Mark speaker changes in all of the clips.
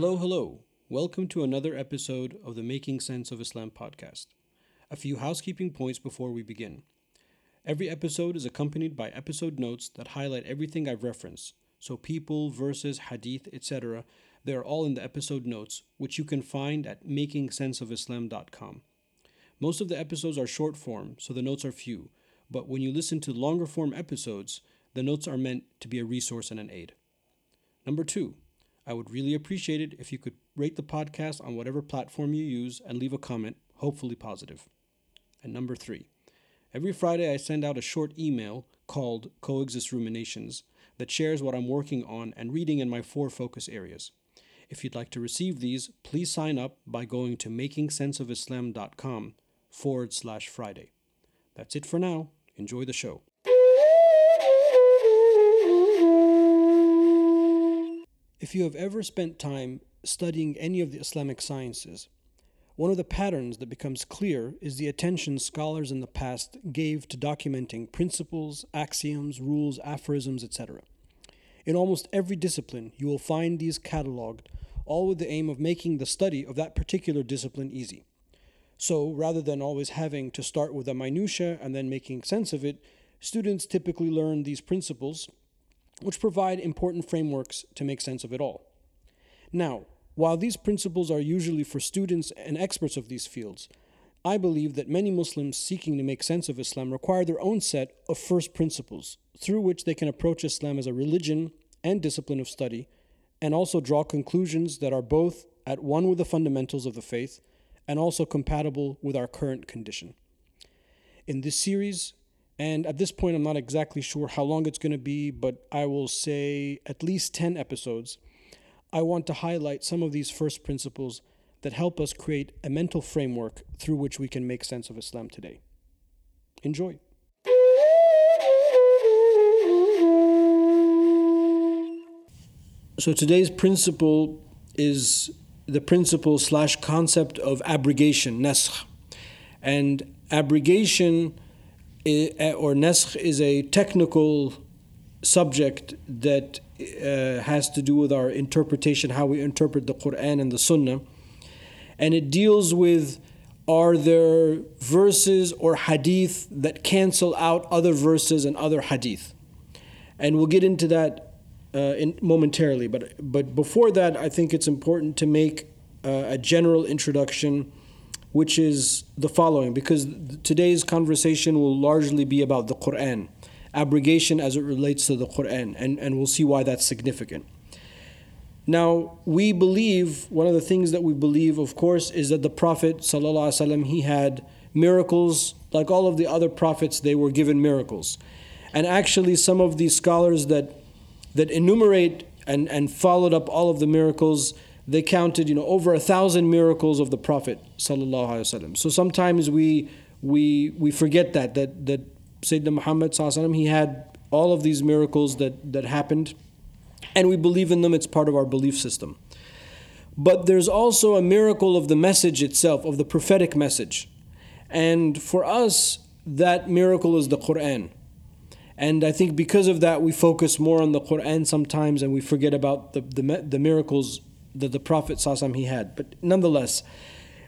Speaker 1: Hello, hello. Welcome to another episode of the Making Sense of Islam podcast. A few housekeeping points before we begin. Every episode is accompanied by episode notes that highlight everything I've referenced. So, people, verses, hadith, etc., they are all in the episode notes, which you can find at makingsenseofislam.com. Most of the episodes are short form, so the notes are few, but when you listen to longer form episodes, the notes are meant to be a resource and an aid. Number two, I would really appreciate it if you could rate the podcast on whatever platform you use and leave a comment, hopefully positive. And number three, every Friday I send out a short email called Coexist Ruminations that shares what I'm working on and reading in my four focus areas. If you'd like to receive these, please sign up by going to makingsenseofislam.com forward slash Friday. That's it for now. Enjoy the show. If you have ever spent time studying any of the Islamic sciences, one of the patterns that becomes clear is the attention scholars in the past gave to documenting principles, axioms, rules, aphorisms, etc. In almost every discipline, you will find these cataloged, all with the aim of making the study of that particular discipline easy. So, rather than always having to start with a minutia and then making sense of it, students typically learn these principles which provide important frameworks to make sense of it all. Now, while these principles are usually for students and experts of these fields, I believe that many Muslims seeking to make sense of Islam require their own set of first principles through which they can approach Islam as a religion and discipline of study, and also draw conclusions that are both at one with the fundamentals of the faith and also compatible with our current condition. In this series, and at this point, I'm not exactly sure how long it's going to be, but I will say at least 10 episodes. I want to highlight some of these first principles that help us create a mental framework through which we can make sense of Islam today. Enjoy. So today's principle is the principle slash concept of abrogation, naskh. And abrogation or naskh is a technical subject that uh, has to do with our interpretation, how we interpret the Quran and the Sunnah. And it deals with are there verses or hadith that cancel out other verses and other hadith? And we'll get into that uh, in, momentarily. But, but before that, I think it's important to make uh, a general introduction which is the following, because today's conversation will largely be about the Quran, abrogation as it relates to the Quran, and, and we'll see why that's significant. Now, we believe, one of the things that we believe, of course, is that the Prophet, he had miracles, like all of the other prophets, they were given miracles. And actually, some of these scholars that, that enumerate and, and followed up all of the miracles, they counted, you know, over a thousand miracles of the Prophet sallallahu So sometimes we we we forget that that that Sayyidina Muhammad sallallahu he had all of these miracles that that happened, and we believe in them. It's part of our belief system. But there's also a miracle of the message itself, of the prophetic message, and for us, that miracle is the Quran. And I think because of that, we focus more on the Quran sometimes, and we forget about the the, the miracles that the Prophet he had. But nonetheless,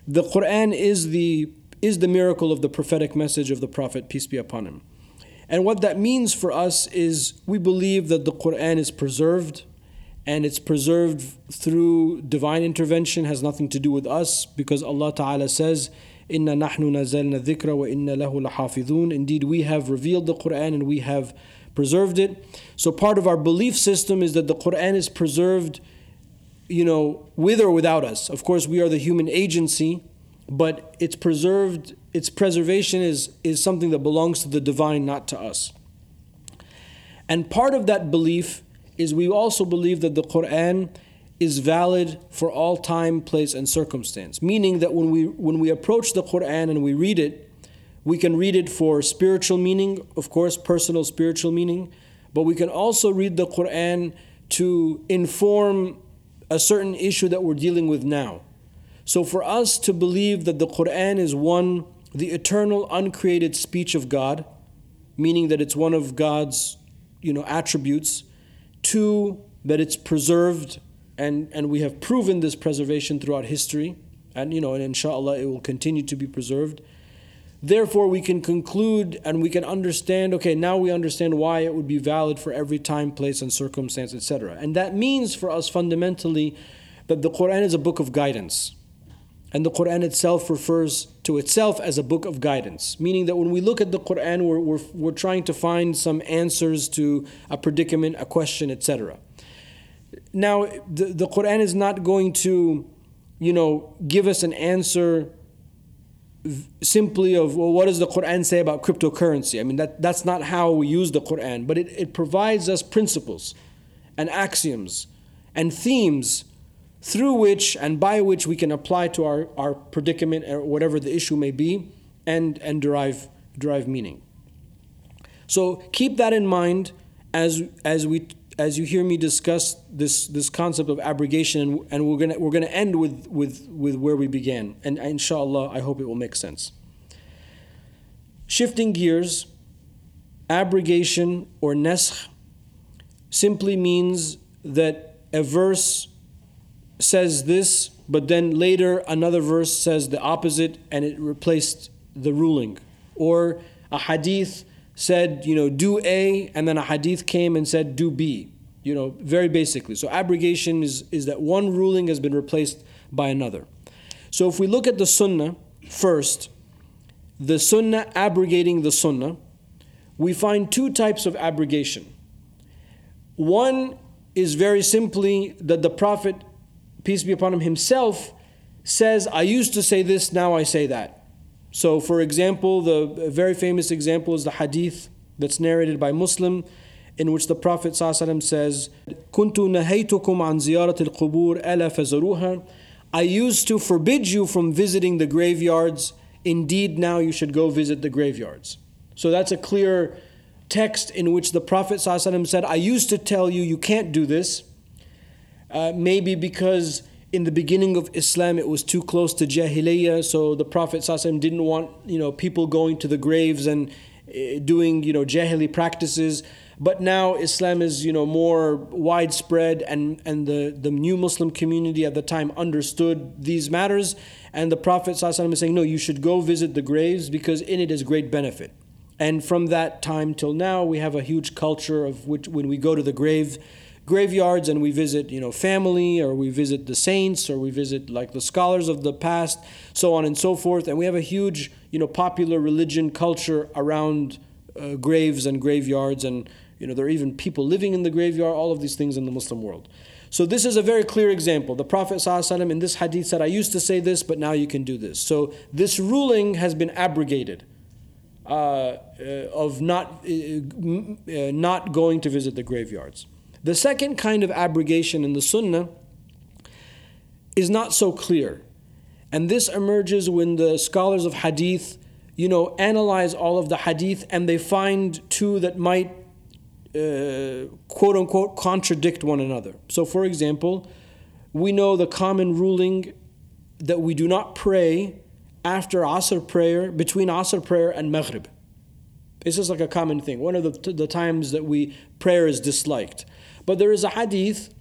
Speaker 1: the Quran is the is the miracle of the prophetic message of the Prophet, peace be upon him. And what that means for us is we believe that the Quran is preserved and it's preserved through divine intervention, has nothing to do with us, because Allah Ta'ala says, Inna nahnu nazalna dhikra wa inna lahu lahafidhun. Indeed, we have revealed the Quran and we have preserved it. So part of our belief system is that the Quran is preserved you know, with or without us. Of course, we are the human agency, but it's preserved, its preservation is, is something that belongs to the divine, not to us. And part of that belief is we also believe that the Quran is valid for all time, place, and circumstance. Meaning that when we when we approach the Quran and we read it, we can read it for spiritual meaning, of course, personal spiritual meaning, but we can also read the Quran to inform a certain issue that we're dealing with now. So for us to believe that the Quran is one, the eternal uncreated speech of God, meaning that it's one of God's you know, attributes, two, that it's preserved and, and we have proven this preservation throughout history, and you know, and inshallah it will continue to be preserved. Therefore, we can conclude and we can understand okay, now we understand why it would be valid for every time, place, and circumstance, etc. And that means for us fundamentally that the Quran is a book of guidance. And the Quran itself refers to itself as a book of guidance, meaning that when we look at the Quran, we're, we're, we're trying to find some answers to a predicament, a question, etc. Now, the, the Quran is not going to, you know, give us an answer simply of well, what does the Quran say about cryptocurrency? I mean, that, that's not how we use the Quran, but it, it provides us principles and axioms and themes through which and by which we can apply to our, our predicament or whatever the issue may be and, and derive, derive meaning. So keep that in mind as, as we as you hear me discuss this, this concept of abrogation, and we're gonna we're gonna end with, with, with where we began, and inshallah, I hope it will make sense. Shifting gears, abrogation or naskh simply means that a verse says this, but then later another verse says the opposite, and it replaced the ruling, or a hadith said, you know, do A, and then a hadith came and said, do B. You know, very basically. So abrogation is, is that one ruling has been replaced by another. So if we look at the sunnah first, the sunnah abrogating the sunnah, we find two types of abrogation. One is very simply that the Prophet, peace be upon him, himself says, I used to say this, now I say that. So, for example, the very famous example is the hadith that's narrated by Muslim, in which the Prophet says, "Kuntu nahaytukum an al-qubur ala fazaruha." I used to forbid you from visiting the graveyards. Indeed, now you should go visit the graveyards. So that's a clear text in which the Prophet said, I used to tell you you can't do this, uh, maybe because in the beginning of Islam, it was too close to Jahiliyyah, so the Prophet ﷺ didn't want you know people going to the graves and uh, doing you know Jahili practices. But now Islam is you know more widespread, and and the the new Muslim community at the time understood these matters, and the Prophet ﷺ is saying, no, you should go visit the graves because in it is great benefit. And from that time till now, we have a huge culture of which when we go to the grave graveyards and we visit, you know, family or we visit the saints or we visit like the scholars of the past, so on and so forth. And we have a huge, you know, popular religion culture around uh, graves and graveyards and you know there are even people living in the graveyard all of these things in the muslim world. So this is a very clear example. The prophet ﷺ in this hadith said i used to say this but now you can do this. So this ruling has been abrogated uh, uh, of not, uh, uh not going to visit the graveyards the second kind of abrogation in the Sunnah is not so clear. And this emerges when the scholars of hadith, you know, analyze all of the hadith and they find two that might uh, quote unquote contradict one another. So, for example, we know the common ruling that we do not pray after Asr prayer, between Asr prayer and Maghrib. This is like a common thing. One of the, the times that we prayer is disliked. But there is a hadith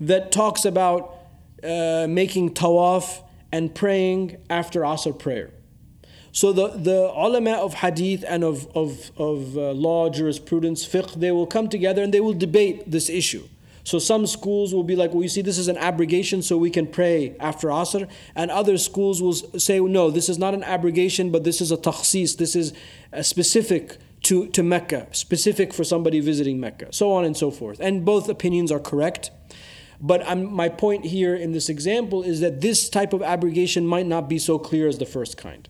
Speaker 1: that talks about uh, making tawaf and praying after Asr prayer. So the, the ulama of hadith and of, of, of uh, law, jurisprudence, fiqh, they will come together and they will debate this issue. So some schools will be like, well, you see, this is an abrogation, so we can pray after Asr. And other schools will say, no, this is not an abrogation, but this is a takhsis, this is a specific to, to Mecca, specific for somebody visiting Mecca, so on and so forth. And both opinions are correct. But I'm, my point here in this example is that this type of abrogation might not be so clear as the first kind.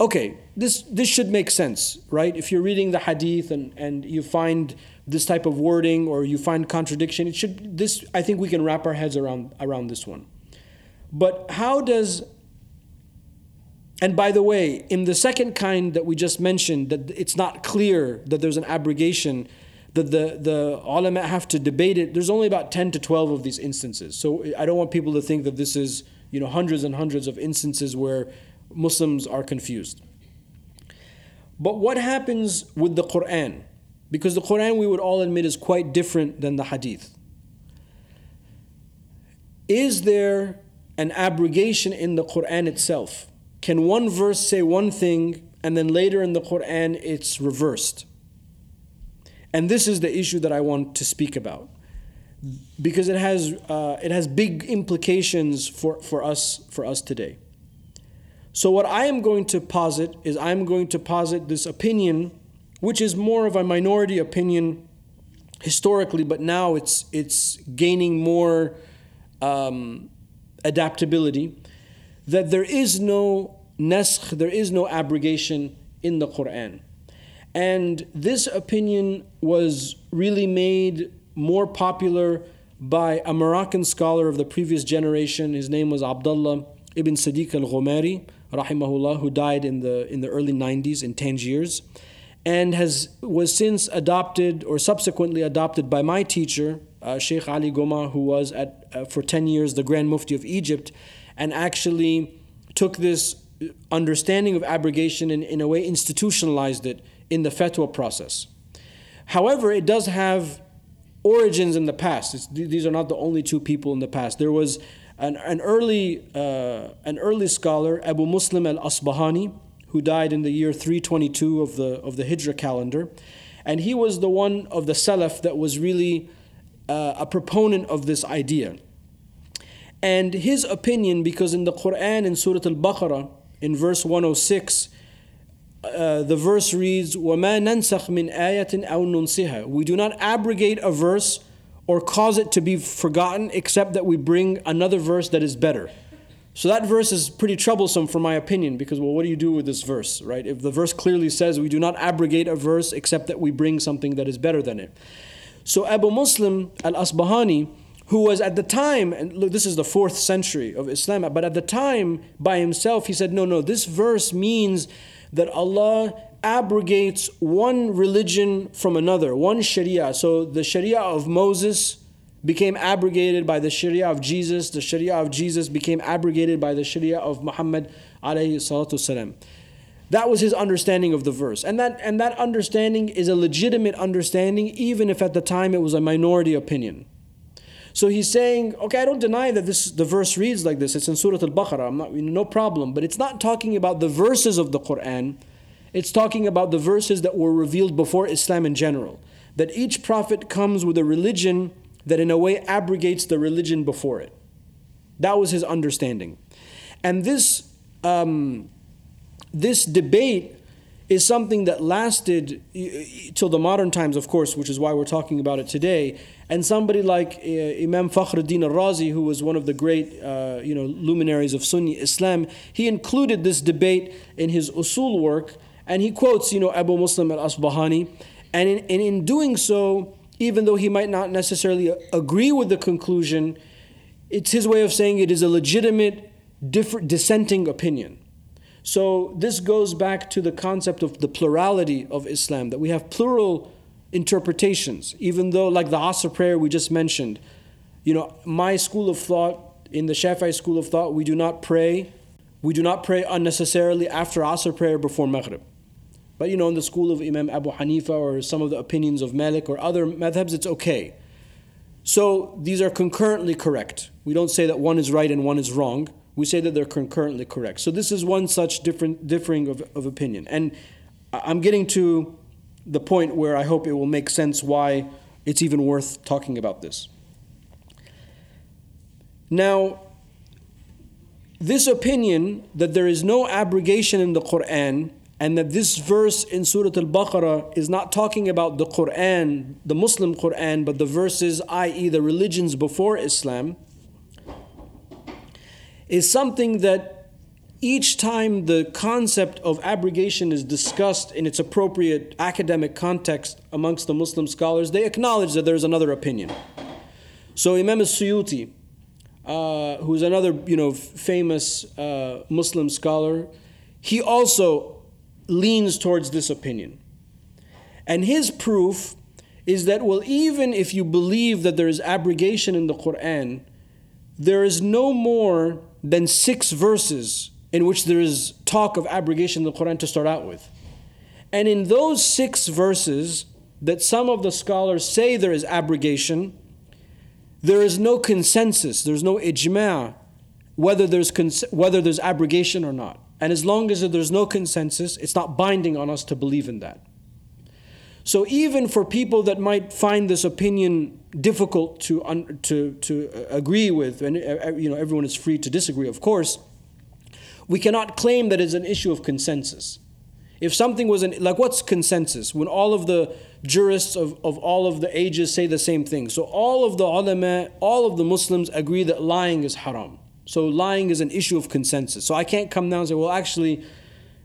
Speaker 1: Okay, this, this should make sense, right? If you're reading the hadith and, and you find this type of wording or you find contradiction, it should this I think we can wrap our heads around around this one. But how does and by the way, in the second kind that we just mentioned, that it's not clear that there's an abrogation, that the, the ulama have to debate it, there's only about 10 to 12 of these instances. So I don't want people to think that this is you know, hundreds and hundreds of instances where Muslims are confused. But what happens with the Quran? Because the Quran, we would all admit, is quite different than the Hadith. is there an abrogation in the Quran itself? Can one verse say one thing and then later in the Quran it's reversed? And this is the issue that I want to speak about because it has, uh, it has big implications for, for, us, for us today. So, what I am going to posit is I'm going to posit this opinion, which is more of a minority opinion historically, but now it's, it's gaining more um, adaptability, that there is no naskh, there is no abrogation in the Quran. And this opinion was really made more popular by a Moroccan scholar of the previous generation. His name was Abdullah ibn Sadiq al Ghumari, rahimahullah, who died in the, in the early 90s in Tangiers, and has, was since adopted or subsequently adopted by my teacher, uh, Sheikh Ali Gomaa, who was at, uh, for 10 years the Grand Mufti of Egypt, and actually took this understanding of abrogation and, in a way, institutionalized it in the fatwa process. However, it does have origins in the past. It's, these are not the only two people in the past. There was an, an, early, uh, an early scholar, Abu Muslim al Asbahani, who died in the year 322 of the, of the Hijra calendar. And he was the one of the Salaf that was really uh, a proponent of this idea. And his opinion, because in the Quran, in Surah Al Baqarah, in verse 106, uh, the verse reads, وَمَا نَنْسَخْ مِنْ آيَةٍ أَوْ نُنْسِهَا We do not abrogate a verse or cause it to be forgotten except that we bring another verse that is better. So that verse is pretty troublesome for my opinion because, well, what do you do with this verse, right? If the verse clearly says we do not abrogate a verse except that we bring something that is better than it. So Abu Muslim al Asbahani, who was at the time, and look, this is the fourth century of Islam, but at the time by himself, he said, no, no, this verse means that Allah abrogates one religion from another, one Sharia. So the Sharia of Moses became abrogated by the Sharia of Jesus. The Sharia of Jesus became abrogated by the Sharia of Muhammad. That was his understanding of the verse. And that, and that understanding is a legitimate understanding, even if at the time it was a minority opinion. So he's saying, okay, I don't deny that this the verse reads like this. It's in Surah Al-Baqarah. I'm not no problem, but it's not talking about the verses of the Quran. It's talking about the verses that were revealed before Islam in general. That each prophet comes with a religion that in a way abrogates the religion before it. That was his understanding. And this um, this debate is something that lasted till the modern times, of course, which is why we're talking about it today. And somebody like uh, Imam Fakhruddin al-Razi, who was one of the great uh, you know, luminaries of Sunni Islam, he included this debate in his usul work, and he quotes you know, Abu Muslim al-Asbahani. And in, and in doing so, even though he might not necessarily agree with the conclusion, it's his way of saying it is a legitimate different dissenting opinion. So this goes back to the concept of the plurality of Islam, that we have plural interpretations, even though, like the Asr prayer we just mentioned, you know, my school of thought, in the Shafi'i school of thought, we do not pray, we do not pray unnecessarily after Asr prayer before Maghrib. But you know, in the school of Imam Abu Hanifa or some of the opinions of Malik or other madhabs, it's okay. So these are concurrently correct. We don't say that one is right and one is wrong we say that they're concurrently correct. So this is one such different differing of, of opinion. And I'm getting to the point where I hope it will make sense why it's even worth talking about this. Now, this opinion that there is no abrogation in the Quran and that this verse in Surah Al Baqarah is not talking about the Quran, the Muslim Quran, but the verses, i.e., the religions before Islam is something that each time the concept of abrogation is discussed in its appropriate academic context amongst the Muslim scholars, they acknowledge that there's another opinion. So Imam Suyuti, uh, who's another you know famous uh, Muslim scholar, he also leans towards this opinion. And his proof is that well, even if you believe that there is abrogation in the Quran, there is no more than six verses in which there is talk of abrogation in the Quran to start out with. And in those six verses that some of the scholars say there is abrogation, there is no consensus, there's no ijma' whether there's, cons- whether there's abrogation or not. And as long as there's no consensus, it's not binding on us to believe in that. So even for people that might find this opinion difficult to, un- to, to uh, agree with, and uh, uh, you know, everyone is free to disagree, of course, we cannot claim that it's an issue of consensus. If something was an, like what's consensus? When all of the jurists of, of all of the ages say the same thing. So all of the ulama, all of the Muslims agree that lying is haram. So lying is an issue of consensus. So I can't come down and say, well, actually,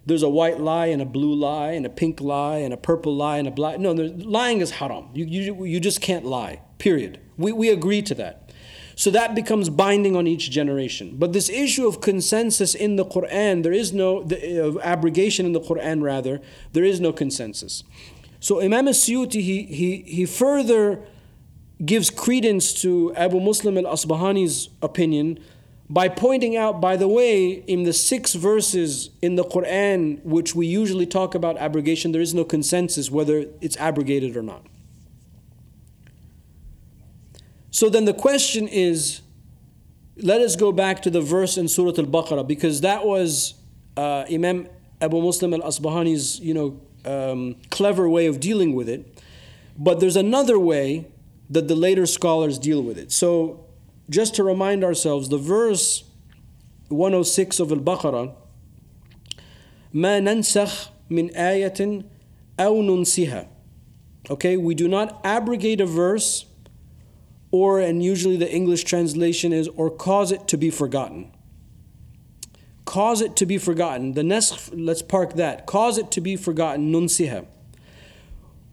Speaker 1: there's a white lie and a blue lie and a pink lie and a purple lie and a black. No, lying is haram. You, you, you just can't lie, period. We, we agree to that. So that becomes binding on each generation. But this issue of consensus in the Quran, there is no, the, abrogation in the Quran rather, there is no consensus. So Imam As-Suyuti, he, he, he further gives credence to Abu Muslim al-Asbahani's opinion by pointing out, by the way, in the six verses in the Quran which we usually talk about abrogation, there is no consensus whether it's abrogated or not. So then the question is let us go back to the verse in Surah Al Baqarah because that was uh, Imam Abu Muslim al Asbahani's you know, um, clever way of dealing with it. But there's another way that the later scholars deal with it. So just to remind ourselves, the verse 106 of Al-Baqarah, ما ننسخ من آية أو ننسها. Okay, we do not abrogate a verse, or, and usually the English translation is, or cause it to be forgotten. Cause it to be forgotten. The naskh, let's park that. Cause it to be forgotten, nunsiha.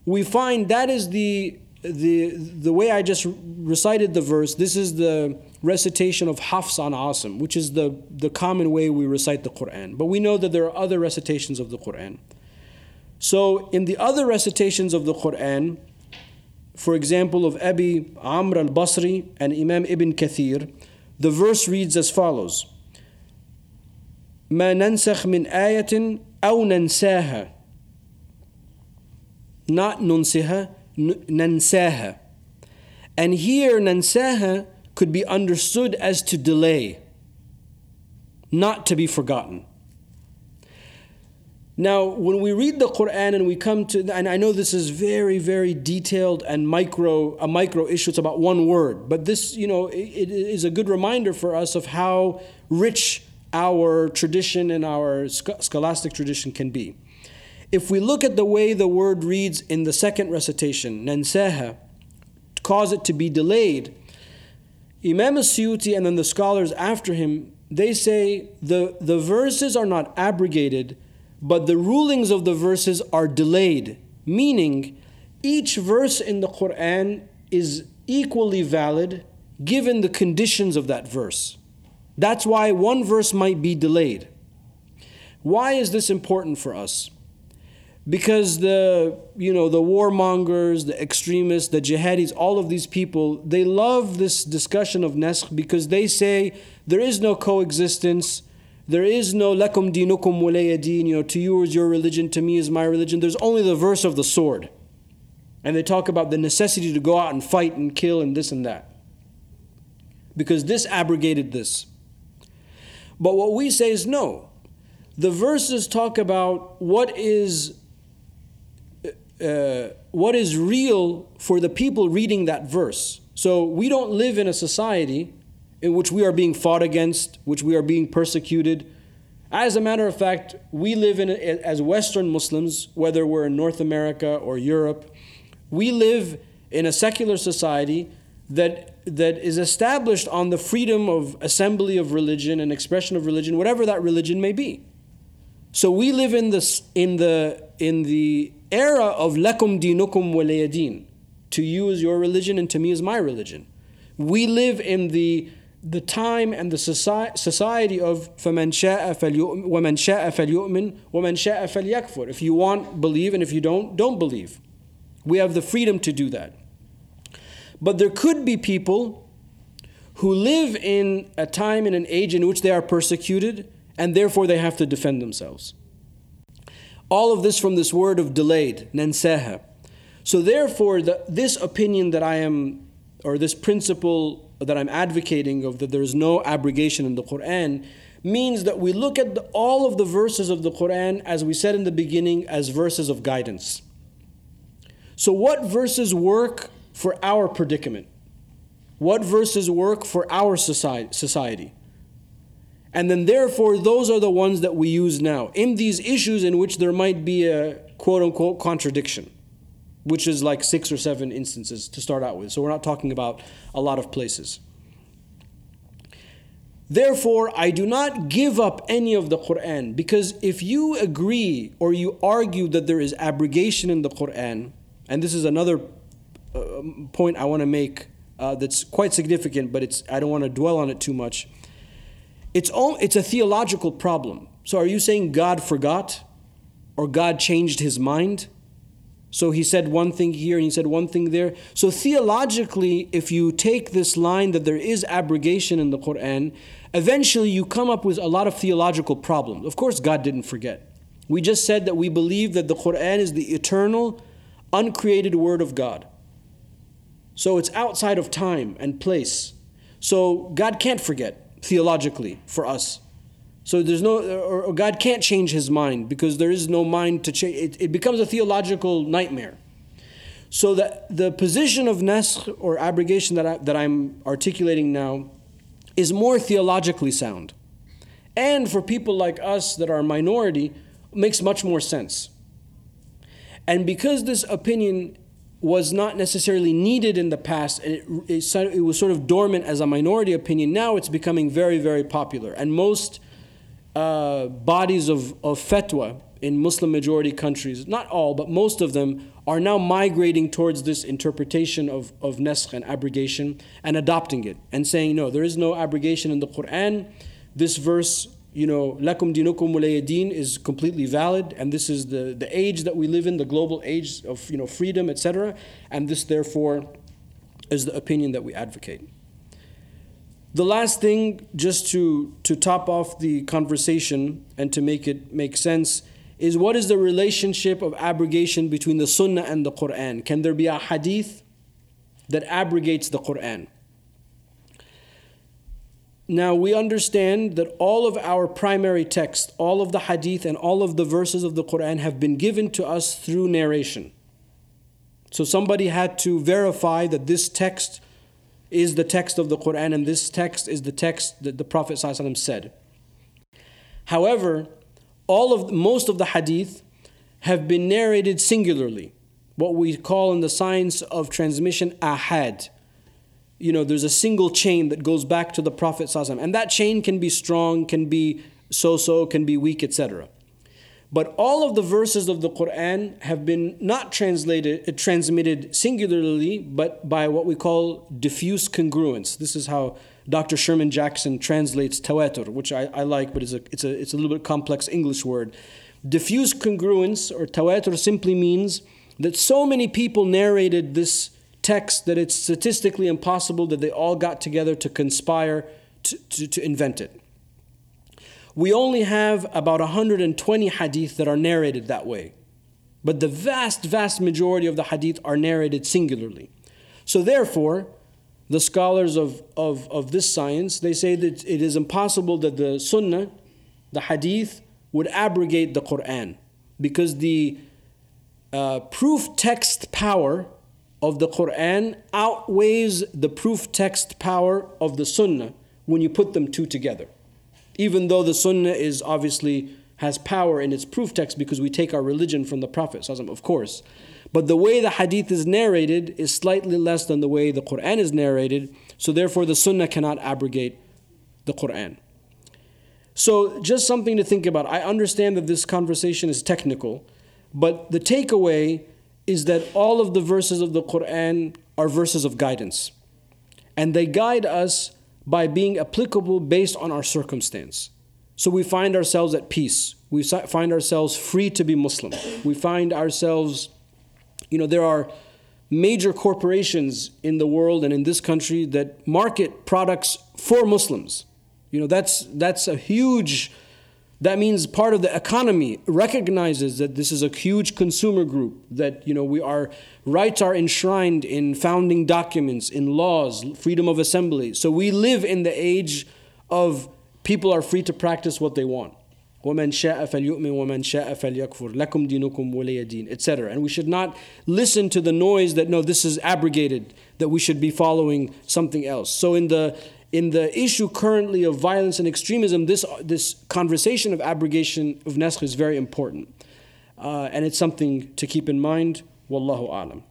Speaker 1: We find that is the the, the way I just recited the verse, this is the recitation of Hafs on Asim, which is the, the common way we recite the Quran. But we know that there are other recitations of the Quran. So, in the other recitations of the Quran, for example, of Abi Amr al Basri and Imam Ibn Kathir, the verse reads as follows ما ننسخ من آية أو ننساها not ننسها nansaha. And here, nansaha could be understood as to delay, not to be forgotten. Now, when we read the Quran and we come to, and I know this is very, very detailed and micro, a micro issue, it's about one word, but this, you know, it, it is a good reminder for us of how rich our tradition and our scholastic tradition can be. If we look at the way the word reads in the second recitation, nansaha, cause it to be delayed, Imam As-Suyuti and then the scholars after him, they say the, the verses are not abrogated, but the rulings of the verses are delayed, meaning each verse in the Quran is equally valid given the conditions of that verse. That's why one verse might be delayed. Why is this important for us? Because the you know the warmongers the extremists the jihadis all of these people they love this discussion of naskh because they say there is no coexistence there is no lakum dinukum walayadin you know to you is your religion to me is my religion. There's only the verse of the sword. And they talk about the necessity to go out and fight and kill and this and that. Because this abrogated this. But what we say is no. The verses talk about what is uh, what is real for the people reading that verse. So we don't live in a society in which we are being fought against, which we are being persecuted. As a matter of fact, we live in as Western Muslims, whether we're in North America or Europe, we live in a secular society that that is established on the freedom of assembly of religion and expression of religion, whatever that religion may be. So we live in this in the in the era of lakum dinukum waliyadin. To you is your religion and to me is my religion. We live in the the time and the society of فَمَنْ شَاءَ فَلْيُؤْمِنْ وَمَنْ شَاءَ فَلْيُؤْمِنْ وَمَنْ شَاءَ فَلْيَكْفُرْ If you want, believe, and if you don't, don't believe. We have the freedom to do that. But there could be people who live in a time and an age in which they are persecuted and therefore they have to defend themselves. All of this from this word of delayed, nansaha. So therefore, the, this opinion that I am or this principle that I'm advocating of that there is no abrogation in the Quran means that we look at the, all of the verses of the Quran, as we said in the beginning, as verses of guidance. So, what verses work for our predicament? What verses work for our society? And then, therefore, those are the ones that we use now in these issues in which there might be a quote unquote contradiction, which is like six or seven instances to start out with. So, we're not talking about a lot of places. Therefore, I do not give up any of the Quran because if you agree or you argue that there is abrogation in the Quran, and this is another uh, point I want to make uh, that's quite significant, but it's I don't want to dwell on it too much. It's all, it's a theological problem. So are you saying God forgot, or God changed His mind? So he said one thing here and he said one thing there. So theologically, if you take this line that there is abrogation in the Quran, eventually you come up with a lot of theological problems. Of course, God didn't forget. We just said that we believe that the Quran is the eternal, uncreated word of God. So it's outside of time and place. So God can't forget theologically for us. So there's no, or God can't change his mind because there is no mind to change. It, it becomes a theological nightmare. So the, the position of naskh or abrogation that, I, that I'm articulating now is more theologically sound. And for people like us that are a minority, makes much more sense. And because this opinion was not necessarily needed in the past, it, it, it, was sort of dormant as a minority opinion, now it's becoming very, very popular. And most uh, bodies of, of fatwa in Muslim majority countries, not all, but most of them, are now migrating towards this interpretation of, of naskh and abrogation and adopting it and saying, no, there is no abrogation in the Quran. This verse, you know, lakum dinukum walayadin is completely valid, and this is the, the age that we live in, the global age of you know, freedom, etc. And this, therefore, is the opinion that we advocate. The last thing, just to, to top off the conversation and to make it make sense, is what is the relationship of abrogation between the Sunnah and the Quran? Can there be a hadith that abrogates the Quran? Now we understand that all of our primary text, all of the hadith and all of the verses of the Quran have been given to us through narration. So somebody had to verify that this text is the text of the Quran and this text is the text that the Prophet ﷺ said. However, all of most of the hadith have been narrated singularly, what we call in the science of transmission ahad. You know, there's a single chain that goes back to the Prophet ﷺ, and that chain can be strong, can be so-so, can be weak, etc. But all of the verses of the Quran have been not translated, uh, transmitted singularly, but by what we call diffuse congruence. This is how Dr. Sherman Jackson translates tawatur, which I, I like, but it's a, it's, a, it's a little bit complex English word. Diffuse congruence or tawatur simply means that so many people narrated this text that it's statistically impossible that they all got together to conspire to, to, to invent it we only have about 120 hadith that are narrated that way. But the vast, vast majority of the hadith are narrated singularly. So therefore, the scholars of, of, of this science, they say that it is impossible that the sunnah, the hadith, would abrogate the Quran. Because the uh, proof text power of the Quran outweighs the proof text power of the sunnah when you put them two together even though the sunnah is obviously has power in its proof text because we take our religion from the Prophet, of course. But the way the hadith is narrated is slightly less than the way the Quran is narrated, so therefore the sunnah cannot abrogate the Quran. So, just something to think about. I understand that this conversation is technical, but the takeaway is that all of the verses of the Quran are verses of guidance. And they guide us by being applicable based on our circumstance. So we find ourselves at peace. We find ourselves free to be Muslim. We find ourselves, you know, there are major corporations in the world and in this country that market products for Muslims. You know, that's, that's a huge That means part of the economy recognizes that this is a huge consumer group, that you know we our rights are enshrined in founding documents, in laws, freedom of assembly. So we live in the age of people are free to practice what they want. ومن شاء فليؤمن ومن شاء فليكفر لكم دينكم ولي دين etc. And we should not listen to the noise that no this is abrogated that we should be following something else. So in the in the issue currently of violence and extremism, this, this conversation of abrogation of naskh is very important. Uh, and it's something to keep in mind. Wallahu alam.